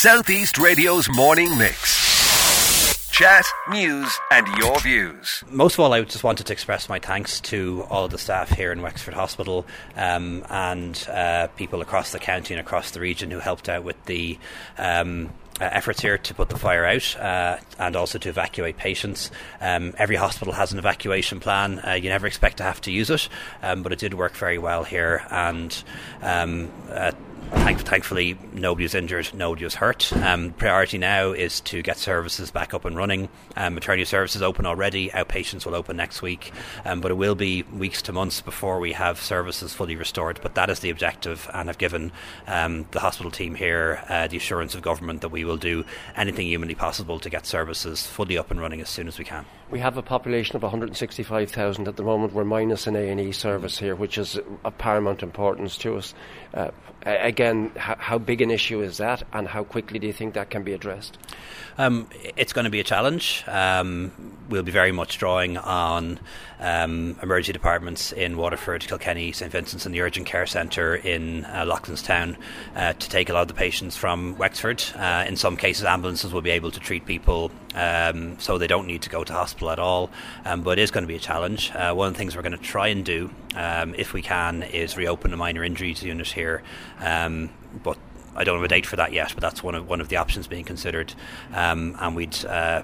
Southeast Radio's morning mix. Chat, news, and your views. Most of all, I just wanted to express my thanks to all of the staff here in Wexford Hospital um, and uh, people across the county and across the region who helped out with the. Um, uh, efforts here to put the fire out uh, and also to evacuate patients. Um, every hospital has an evacuation plan. Uh, you never expect to have to use it, um, but it did work very well here. And um, uh, Thank, thankfully, nobody was injured, nobody was hurt. Um, priority now is to get services back up and running. Um, maternity services open already, outpatients will open next week, um, but it will be weeks to months before we have services fully restored. But that is the objective, and I've given um, the hospital team here uh, the assurance of government that we will do anything humanly possible to get services fully up and running as soon as we can. We have a population of 165,000 at the moment. We're minus an A&E service here, which is of paramount importance to us. Uh, again, how, how, big an issue is that, and how quickly do you think that can be addressed? Um, it's going to be a challenge. Um, we'll be very much drawing on um, emergency departments in Waterford, Kilkenny, St Vincent's, and the Urgent Care Centre in uh, Loughlinstown uh, to take a lot of the patients from Wexford. Uh, in some cases, ambulances will be able to treat people um, so they don't need to go to hospital at all. Um, but it is going to be a challenge. Uh, one of the things we're going to try and do, um, if we can, is reopen the minor injuries unit here. Um, but I don't have a date for that yet, but that's one of one of the options being considered, um, and we'd. Uh,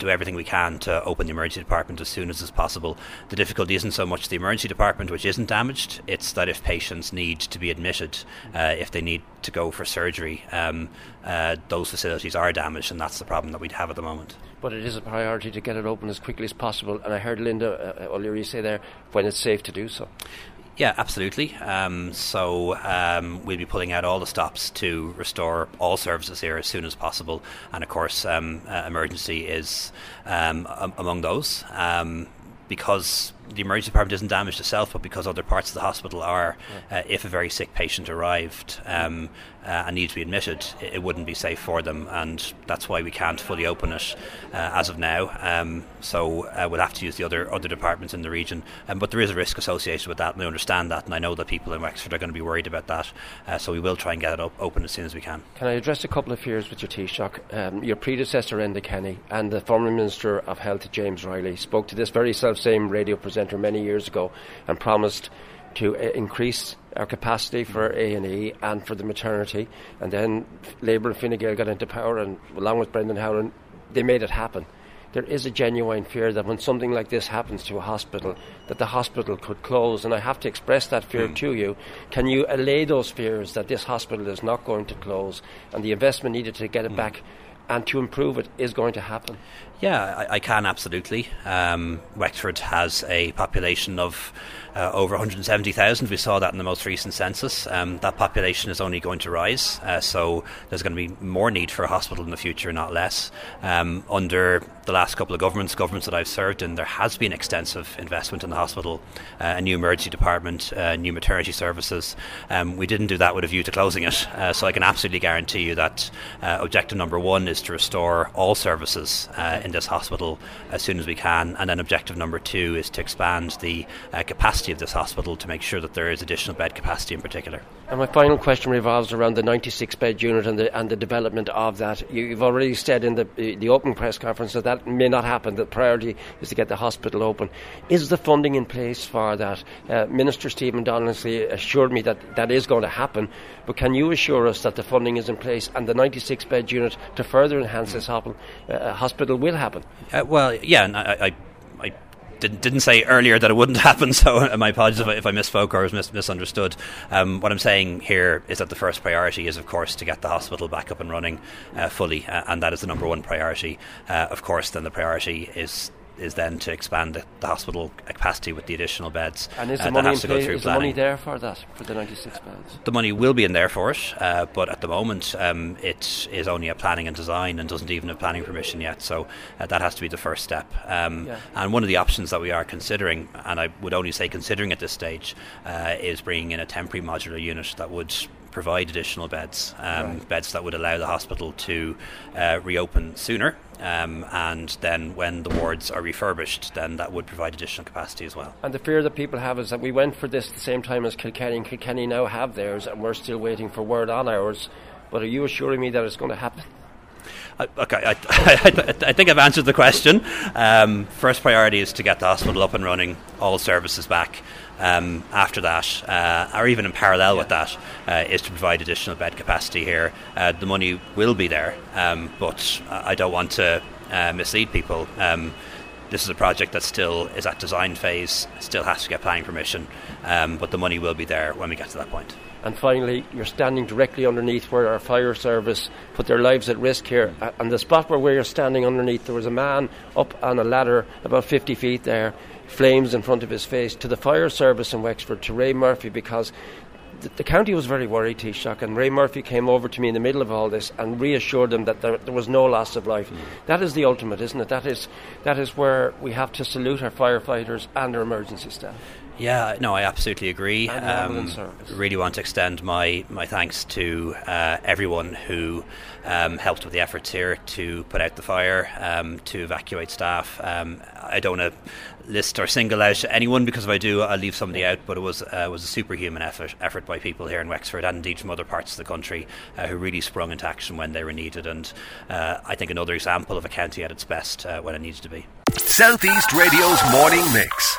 do everything we can to open the emergency department as soon as is possible. The difficulty isn't so much the emergency department, which isn't damaged, it's that if patients need to be admitted, uh, if they need to go for surgery, um, uh, those facilities are damaged, and that's the problem that we'd have at the moment. But it is a priority to get it open as quickly as possible, and I heard Linda uh, O'Leary say there when it's safe to do so. Yeah, absolutely. Um, so um, we'll be pulling out all the stops to restore all services here as soon as possible, and of course, um, uh, emergency is um, among those um, because the emergency department isn't damaged itself, but because other parts of the hospital are, yeah. uh, if a very sick patient arrived um, uh, and needs to be admitted, it, it, wouldn't be safe for them, and that's why we can't fully open it uh, as of now. Um, so uh, we'll have to use the other other departments in the region, um, but there is a risk associated with that, and I understand that, and I know that people in Wexford are going to be worried about that. Uh, so we will try and get it up, open as soon as we can. Can I address a couple of fears with your Taoiseach? Um, your predecessor, Enda Kenny, and the former Minister of Health, James Reilly, spoke to this very self same radio presenter many years ago and promised to uh, increase our capacity for A and E and for the maternity. And then Labour and Fine Gael got into power, and along with Brendan Howlin, they made it happen. There is a genuine fear that when something like this happens to a hospital, that the hospital could close. And I have to express that fear mm. to you. Can you allay those fears that this hospital is not going to close and the investment needed to get it mm. back and to improve it is going to happen? Yeah, I, I can absolutely. Um, Wexford has a population of uh, over 170,000. We saw that in the most recent census. Um, that population is only going to rise, uh, so there's going to be more need for a hospital in the future, not less. Um, under the last couple of governments, governments that I've served in, there has been extensive investment in the hospital, uh, a new emergency department, uh, new maternity services. Um, we didn't do that with a view to closing it, uh, so I can absolutely guarantee you that uh, objective number one is to restore all services in this hospital as soon as we can. And then objective number two is to expand the uh, capacity of this hospital to make sure that there is additional bed capacity in particular. And my final question revolves around the 96 bed unit and the, and the development of that. You, have already said in the, the open press conference that that may not happen. The priority is to get the hospital open. Is the funding in place for that? Uh, Minister Stephen Donnelly assured me that that is going to happen, but can you assure us that the funding is in place and the 96 bed unit to further enhance this hospital, uh, hospital will happen? Uh, well, yeah, I, I didn't, didn't say earlier that it wouldn't happen, so my apologies if I, if I misspoke or was mis- misunderstood. Um, what I'm saying here is that the first priority is, of course, to get the hospital back up and running uh, fully, uh, and that is the number one priority. Uh, of course, then the priority is is then to expand the, the, hospital capacity with the additional beds. And is the, uh, money, is the money there for that, for the 96 beds? The money will be in there for it, uh, but at the moment um, it is only a planning and design and doesn't even have planning permission yet, so uh, that has to be the first step. Um, yeah. And one of the options that we are considering, and I would only say considering at this stage, uh, is bringing in a temporary modular unit that would provide additional beds, um, right. beds that would allow the hospital to uh, reopen sooner. Um, and then when the wards are refurbished, then that would provide additional capacity as well. And the fear that people have is that we went for this at the same time as Kilkenny, and Kilkenny now have theirs, and we're still waiting for word on ours. but are you assuring me that it's going to happen? okay, I, I, I, think I've answered the question. Um, first priority is to get the hospital up and running, all services back. Um, after that, uh, or even in parallel yeah. with that, uh, is to provide additional bed capacity here. Uh, the money will be there, um, but I don't want to uh, mislead people. Um, this is a project that still is at design phase, still has to get planning permission, um, but the money will be there when we get to that point. And finally, you're standing directly underneath where our fire service put their lives at risk here. And the spot where we're standing underneath, there was a man up on a ladder about 50 feet there, flames in front of his face, to the fire service in Wexford, to Ray Murphy, because the, the county was very worried, Taoiseach, and Ray Murphy came over to me in the middle of all this and reassured them that there, there was no loss of life. Mm. That is the ultimate, isn't it? That is, that is where we have to salute our firefighters and our emergency staff. Yeah, no, I absolutely agree. Um, really want to extend my, my thanks to uh, everyone who um, helped with the efforts here to put out the fire, um, to evacuate staff. Um, I don't want to list or single out anyone because if I do, I'll leave somebody out. But it was uh, was a superhuman effort effort by people here in Wexford and indeed from other parts of the country uh, who really sprung into action when they were needed. And uh, I think another example of a county at its best uh, when it needs to be. Southeast Radio's morning mix